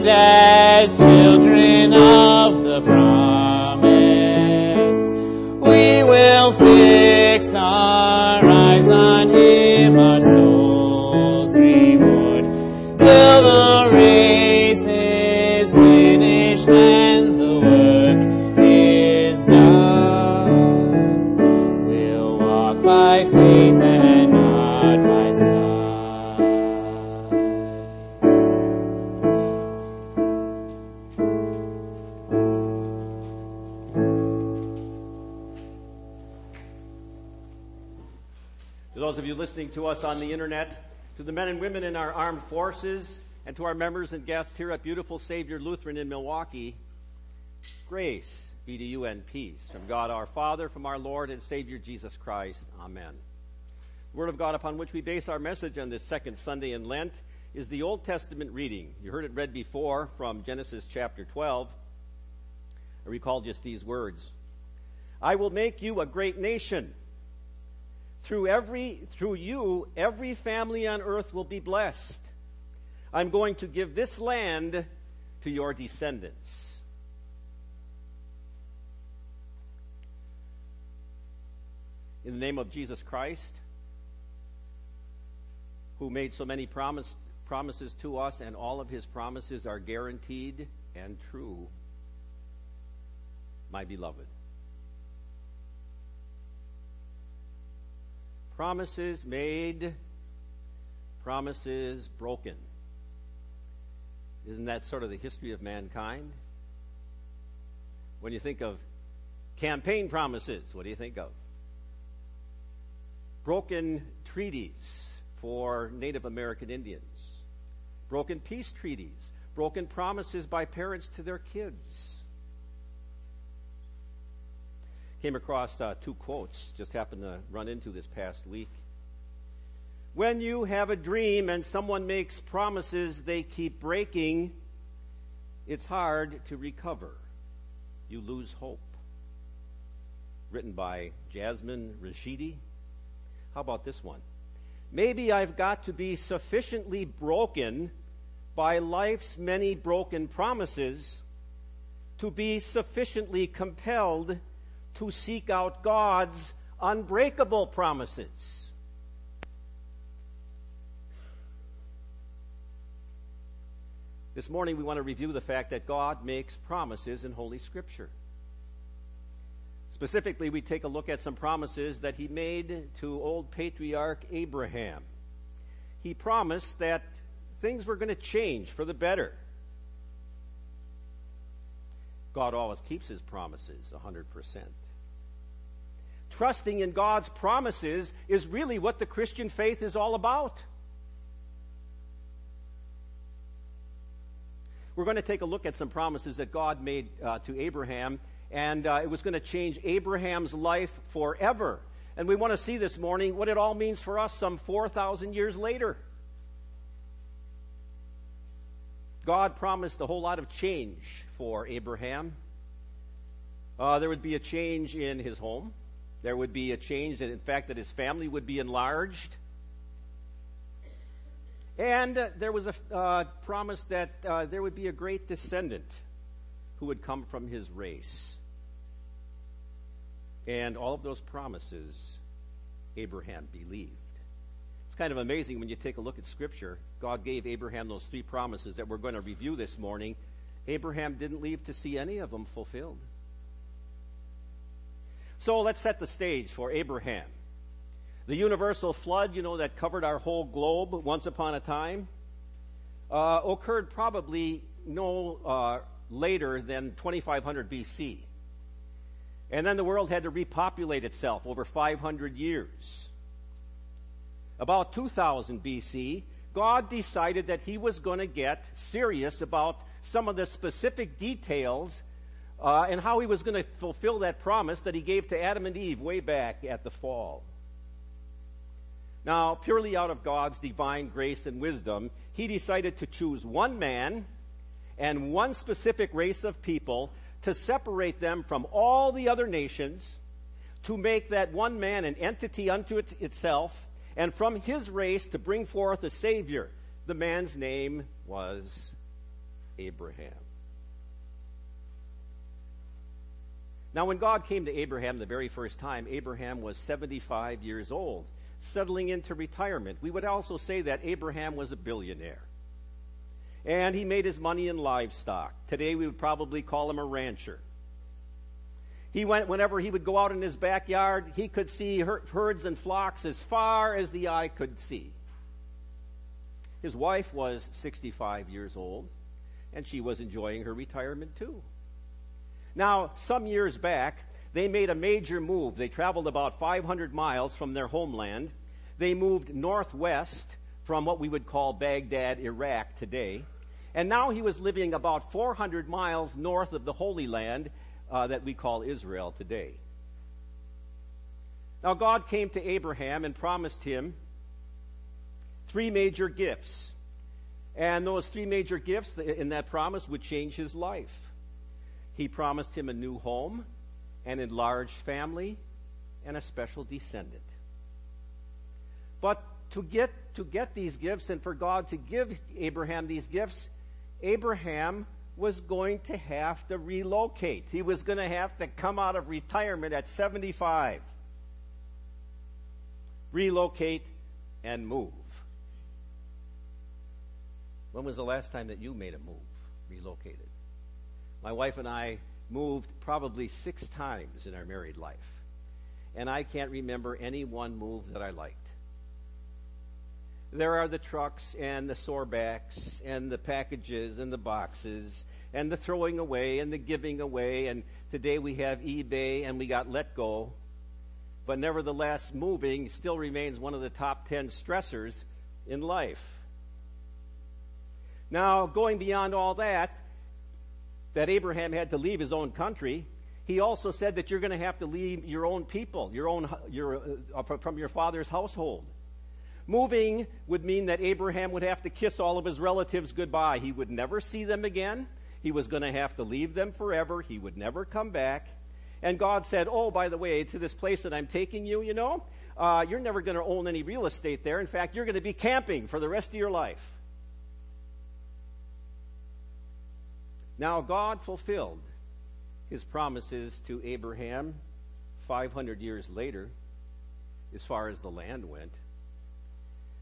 And as To those of you listening to us on the internet, to the men and women in our armed forces, and to our members and guests here at beautiful Savior Lutheran in Milwaukee, grace be to you and peace from God our Father, from our Lord and Savior Jesus Christ. Amen. The Word of God upon which we base our message on this second Sunday in Lent is the Old Testament reading. You heard it read before from Genesis chapter 12. I recall just these words I will make you a great nation. Through every through you every family on earth will be blessed. I'm going to give this land to your descendants. In the name of Jesus Christ, who made so many promise, promises to us, and all of his promises are guaranteed and true, my beloved. Promises made, promises broken. Isn't that sort of the history of mankind? When you think of campaign promises, what do you think of? Broken treaties for Native American Indians, broken peace treaties, broken promises by parents to their kids. Came across uh, two quotes, just happened to run into this past week. When you have a dream and someone makes promises they keep breaking, it's hard to recover. You lose hope. Written by Jasmine Rashidi. How about this one? Maybe I've got to be sufficiently broken by life's many broken promises to be sufficiently compelled to seek out God's unbreakable promises. This morning, we want to review the fact that God makes promises in Holy Scripture. Specifically, we take a look at some promises that he made to old patriarch Abraham. He promised that things were going to change for the better. God always keeps his promises 100%. Trusting in God's promises is really what the Christian faith is all about. We're going to take a look at some promises that God made uh, to Abraham, and uh, it was going to change Abraham's life forever. And we want to see this morning what it all means for us some 4,000 years later. God promised a whole lot of change for Abraham. Uh, there would be a change in his home. There would be a change, in fact, that his family would be enlarged. And uh, there was a uh, promise that uh, there would be a great descendant who would come from his race. And all of those promises, Abraham believed. Kind of amazing when you take a look at Scripture. God gave Abraham those three promises that we're going to review this morning. Abraham didn't leave to see any of them fulfilled. So let's set the stage for Abraham. The universal flood, you know, that covered our whole globe once upon a time, uh, occurred probably no uh, later than 2500 BC. And then the world had to repopulate itself over 500 years. About 2000 BC, God decided that He was going to get serious about some of the specific details uh, and how He was going to fulfill that promise that He gave to Adam and Eve way back at the fall. Now, purely out of God's divine grace and wisdom, He decided to choose one man and one specific race of people to separate them from all the other nations, to make that one man an entity unto it itself, and from his race to bring forth a Savior. The man's name was Abraham. Now, when God came to Abraham the very first time, Abraham was 75 years old, settling into retirement. We would also say that Abraham was a billionaire. And he made his money in livestock. Today, we would probably call him a rancher. He went, whenever he would go out in his backyard, he could see herds and flocks as far as the eye could see. His wife was 65 years old, and she was enjoying her retirement too. Now, some years back, they made a major move. They traveled about 500 miles from their homeland. They moved northwest from what we would call Baghdad, Iraq today. And now he was living about 400 miles north of the Holy Land uh, that we call Israel today. Now, God came to Abraham and promised him three major gifts. And those three major gifts in that promise would change his life. He promised him a new home, an enlarged family, and a special descendant. But to get, to get these gifts and for God to give Abraham these gifts, Abraham was going to have to relocate. He was going to have to come out of retirement at 75, relocate, and move. When was the last time that you made a move, relocated? My wife and I moved probably six times in our married life. And I can't remember any one move that I liked. There are the trucks and the sore backs and the packages and the boxes and the throwing away and the giving away. And today we have eBay and we got let go. But nevertheless, moving still remains one of the top 10 stressors in life. Now, going beyond all that, that Abraham had to leave his own country, he also said that you're going to have to leave your own people, your own, your, uh, from your father's household. Moving would mean that Abraham would have to kiss all of his relatives goodbye. He would never see them again. He was going to have to leave them forever. He would never come back. And God said, Oh, by the way, to this place that I'm taking you, you know, uh, you're never going to own any real estate there. In fact, you're going to be camping for the rest of your life. Now, God fulfilled his promises to Abraham 500 years later, as far as the land went.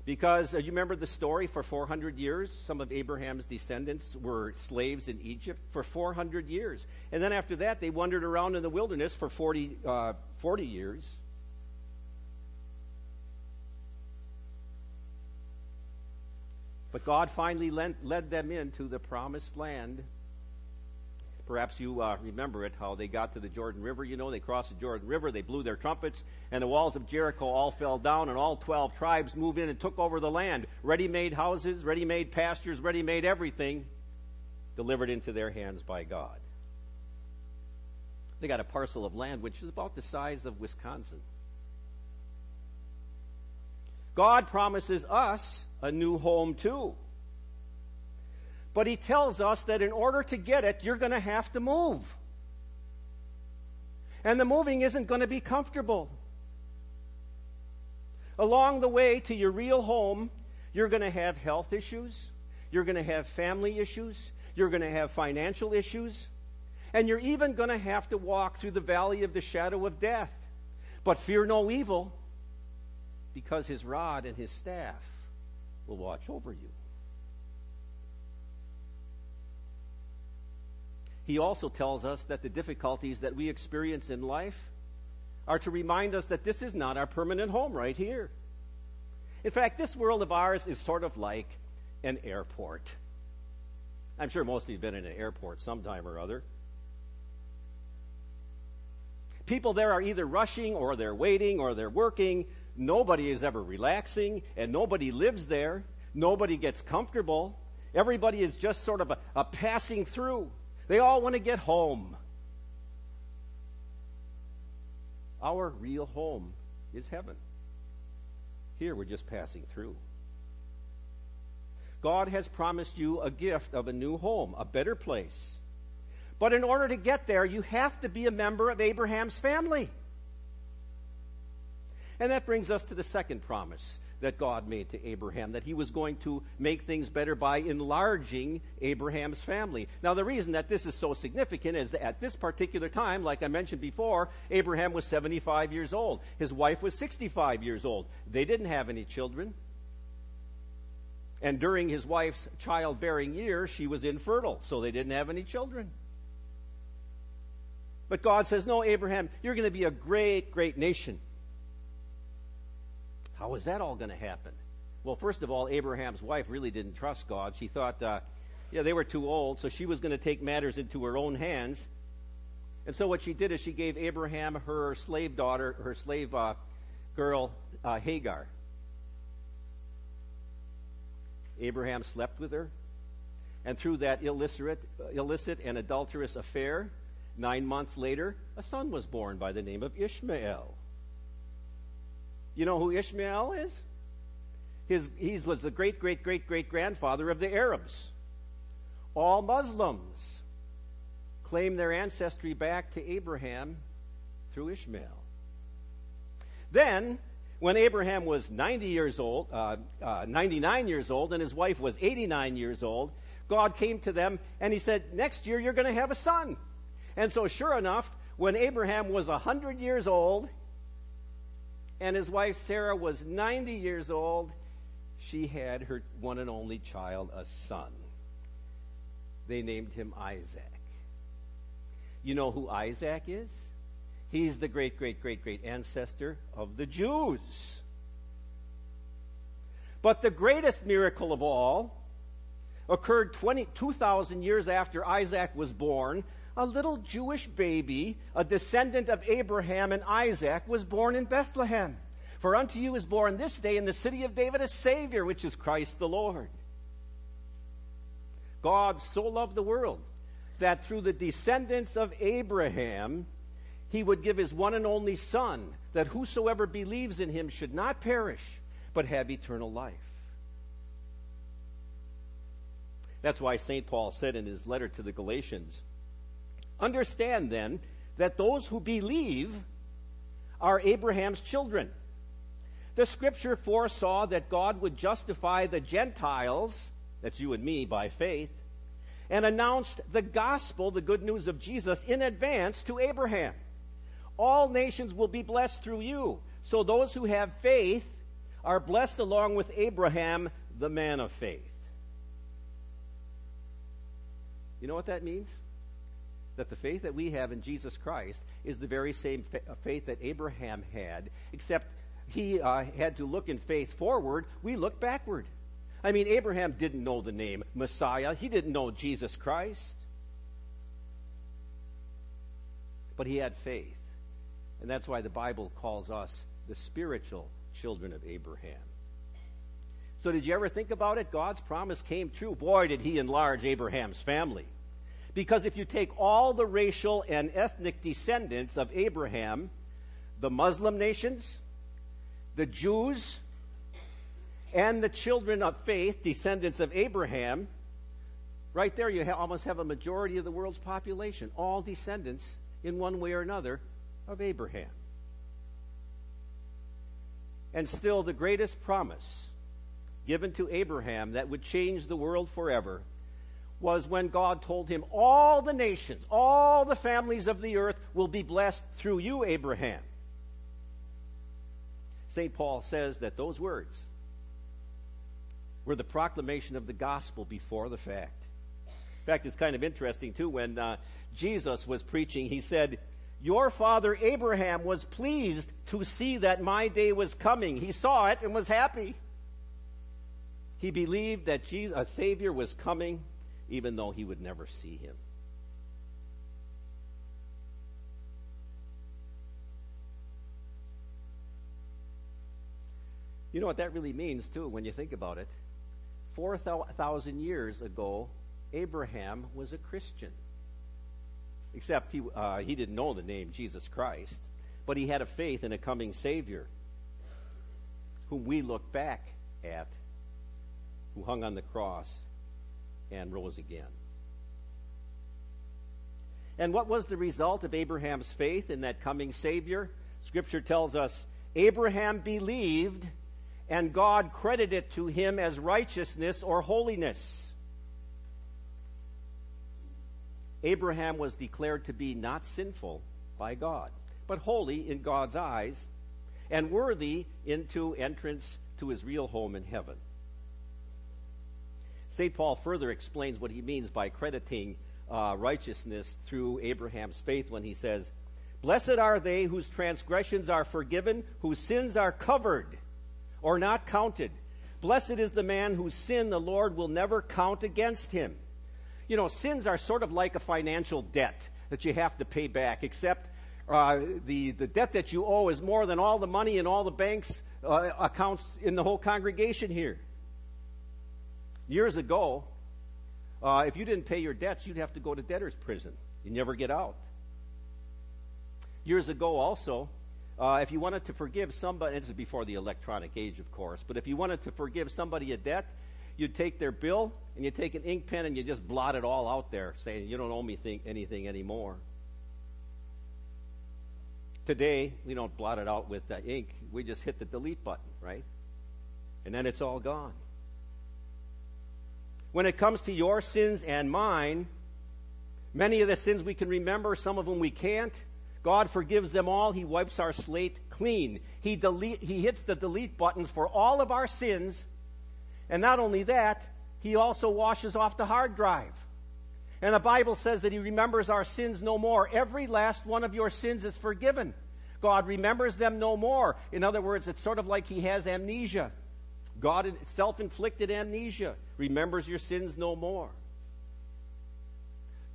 Because uh, you remember the story for 400 years? Some of Abraham's descendants were slaves in Egypt for 400 years. And then after that, they wandered around in the wilderness for 40, uh, 40 years. But God finally led, led them into the promised land Perhaps you uh, remember it, how they got to the Jordan River. You know, they crossed the Jordan River, they blew their trumpets, and the walls of Jericho all fell down, and all 12 tribes moved in and took over the land. Ready made houses, ready made pastures, ready made everything delivered into their hands by God. They got a parcel of land which is about the size of Wisconsin. God promises us a new home too. But he tells us that in order to get it, you're going to have to move. And the moving isn't going to be comfortable. Along the way to your real home, you're going to have health issues, you're going to have family issues, you're going to have financial issues, and you're even going to have to walk through the valley of the shadow of death. But fear no evil, because his rod and his staff will watch over you. He also tells us that the difficulties that we experience in life are to remind us that this is not our permanent home right here. In fact, this world of ours is sort of like an airport. I'm sure most of you have been in an airport sometime or other. People there are either rushing or they're waiting or they're working. Nobody is ever relaxing and nobody lives there. Nobody gets comfortable. Everybody is just sort of a, a passing through. They all want to get home. Our real home is heaven. Here we're just passing through. God has promised you a gift of a new home, a better place. But in order to get there, you have to be a member of Abraham's family. And that brings us to the second promise that God made to Abraham, that he was going to make things better by enlarging Abraham's family. Now, the reason that this is so significant is that at this particular time, like I mentioned before, Abraham was 75 years old. His wife was 65 years old. They didn't have any children. And during his wife's childbearing years, she was infertile, so they didn't have any children. But God says, No, Abraham, you're going to be a great, great nation. How is that all going to happen? Well, first of all, Abraham's wife really didn't trust God. She thought, uh, yeah, they were too old, so she was going to take matters into her own hands. And so what she did is she gave Abraham her slave daughter, her slave uh, girl, uh, Hagar. Abraham slept with her, and through that illicit, illicit and adulterous affair, nine months later, a son was born by the name of Ishmael. You know who Ishmael is? He was the great, great, great, great grandfather of the Arabs. All Muslims claim their ancestry back to Abraham through Ishmael. Then, when Abraham was 90 years old, uh, uh, 99 years old, and his wife was 89 years old, God came to them and he said, Next year you're going to have a son. And so, sure enough, when Abraham was 100 years old, and his wife Sarah was 90 years old, she had her one and only child, a son. They named him Isaac. You know who Isaac is? He's the great, great, great, great ancestor of the Jews. But the greatest miracle of all occurred 2,000 years after Isaac was born. A little Jewish baby, a descendant of Abraham and Isaac, was born in Bethlehem. For unto you is born this day in the city of David a Savior, which is Christ the Lord. God so loved the world that through the descendants of Abraham, he would give his one and only Son, that whosoever believes in him should not perish, but have eternal life. That's why St. Paul said in his letter to the Galatians Understand then that those who believe are Abraham's children. The scripture foresaw that God would justify the Gentiles, that's you and me, by faith, and announced the gospel, the good news of Jesus, in advance to Abraham. All nations will be blessed through you. So those who have faith are blessed along with Abraham, the man of faith. You know what that means? That the faith that we have in Jesus Christ is the very same fa- faith that Abraham had, except he uh, had to look in faith forward. We look backward. I mean, Abraham didn't know the name Messiah, he didn't know Jesus Christ. But he had faith. And that's why the Bible calls us the spiritual children of Abraham. So, did you ever think about it? God's promise came true. Boy, did he enlarge Abraham's family. Because if you take all the racial and ethnic descendants of Abraham, the Muslim nations, the Jews, and the children of faith, descendants of Abraham, right there you almost have a majority of the world's population, all descendants in one way or another of Abraham. And still, the greatest promise given to Abraham that would change the world forever was when God told him, All the nations, all the families of the earth will be blessed through you, Abraham. St. Paul says that those words were the proclamation of the gospel before the fact. In fact, it's kind of interesting, too, when uh, Jesus was preaching, he said, Your father Abraham was pleased to see that my day was coming. He saw it and was happy. He believed that Jesus, a Savior was coming even though he would never see him. You know what that really means, too, when you think about it? 4,000 years ago, Abraham was a Christian. Except he, uh, he didn't know the name Jesus Christ, but he had a faith in a coming Savior whom we look back at, who hung on the cross and rose again. And what was the result of Abraham's faith in that coming Savior? Scripture tells us Abraham believed, and God credited it to him as righteousness or holiness. Abraham was declared to be not sinful by God, but holy in God's eyes and worthy into entrance to his real home in heaven. St. Paul further explains what he means by crediting uh, righteousness through Abraham's faith when he says, Blessed are they whose transgressions are forgiven, whose sins are covered or not counted. Blessed is the man whose sin the Lord will never count against him. You know, sins are sort of like a financial debt that you have to pay back, except uh, the, the debt that you owe is more than all the money in all the banks' uh, accounts in the whole congregation here. Years ago, uh, if you didn't pay your debts, you'd have to go to debtor's prison. You never get out. Years ago, also, uh, if you wanted to forgive somebody, this is before the electronic age, of course, but if you wanted to forgive somebody a debt, you'd take their bill and you take an ink pen and you just blot it all out there, saying, You don't owe me th- anything anymore. Today, we don't blot it out with the ink. We just hit the delete button, right? And then it's all gone. When it comes to your sins and mine, many of the sins we can remember, some of them we can't. God forgives them all. He wipes our slate clean. He, delete, he hits the delete buttons for all of our sins. And not only that, He also washes off the hard drive. And the Bible says that He remembers our sins no more. Every last one of your sins is forgiven. God remembers them no more. In other words, it's sort of like He has amnesia. God, self inflicted amnesia, remembers your sins no more.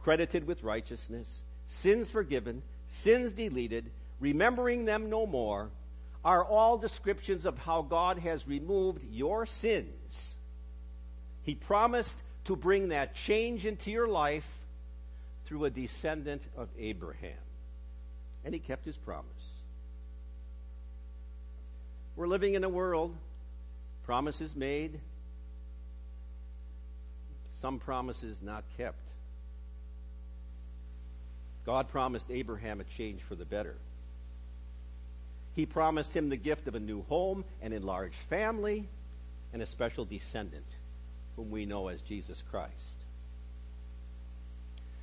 Credited with righteousness, sins forgiven, sins deleted, remembering them no more, are all descriptions of how God has removed your sins. He promised to bring that change into your life through a descendant of Abraham. And he kept his promise. We're living in a world, promises made, some promises not kept. God promised Abraham a change for the better. He promised him the gift of a new home, an enlarged family, and a special descendant, whom we know as Jesus Christ.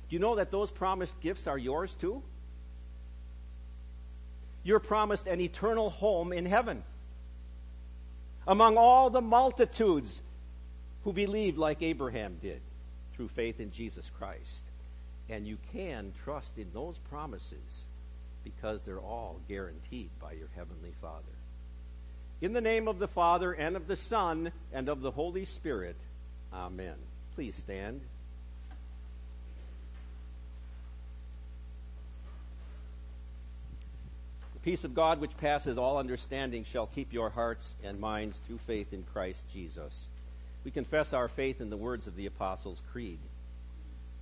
Do you know that those promised gifts are yours too? You're promised an eternal home in heaven. Among all the multitudes who believed like Abraham did through faith in Jesus Christ. And you can trust in those promises because they're all guaranteed by your Heavenly Father. In the name of the Father, and of the Son, and of the Holy Spirit, Amen. Please stand. The peace of God, which passes all understanding, shall keep your hearts and minds through faith in Christ Jesus. We confess our faith in the words of the Apostles' Creed.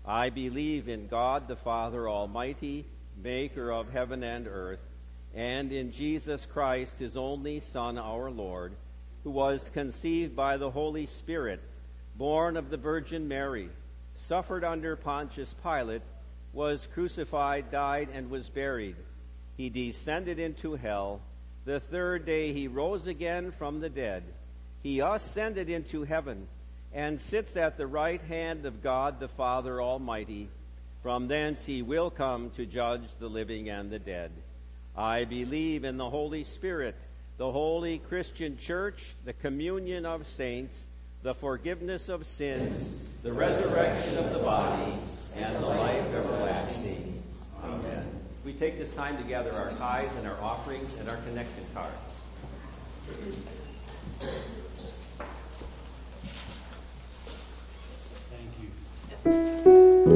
I believe in God the Father Almighty, maker of heaven and earth, and in Jesus Christ, his only Son, our Lord, who was conceived by the Holy Spirit, born of the Virgin Mary, suffered under Pontius Pilate, was crucified, died, and was buried. He descended into hell. The third day he rose again from the dead. He ascended into heaven and sits at the right hand of God the Father Almighty. From thence he will come to judge the living and the dead. I believe in the Holy Spirit, the holy Christian church, the communion of saints, the forgiveness of sins, the resurrection of the body, and the life everlasting. Amen. We take this time to gather our tithes and our offerings and our connection cards. あ。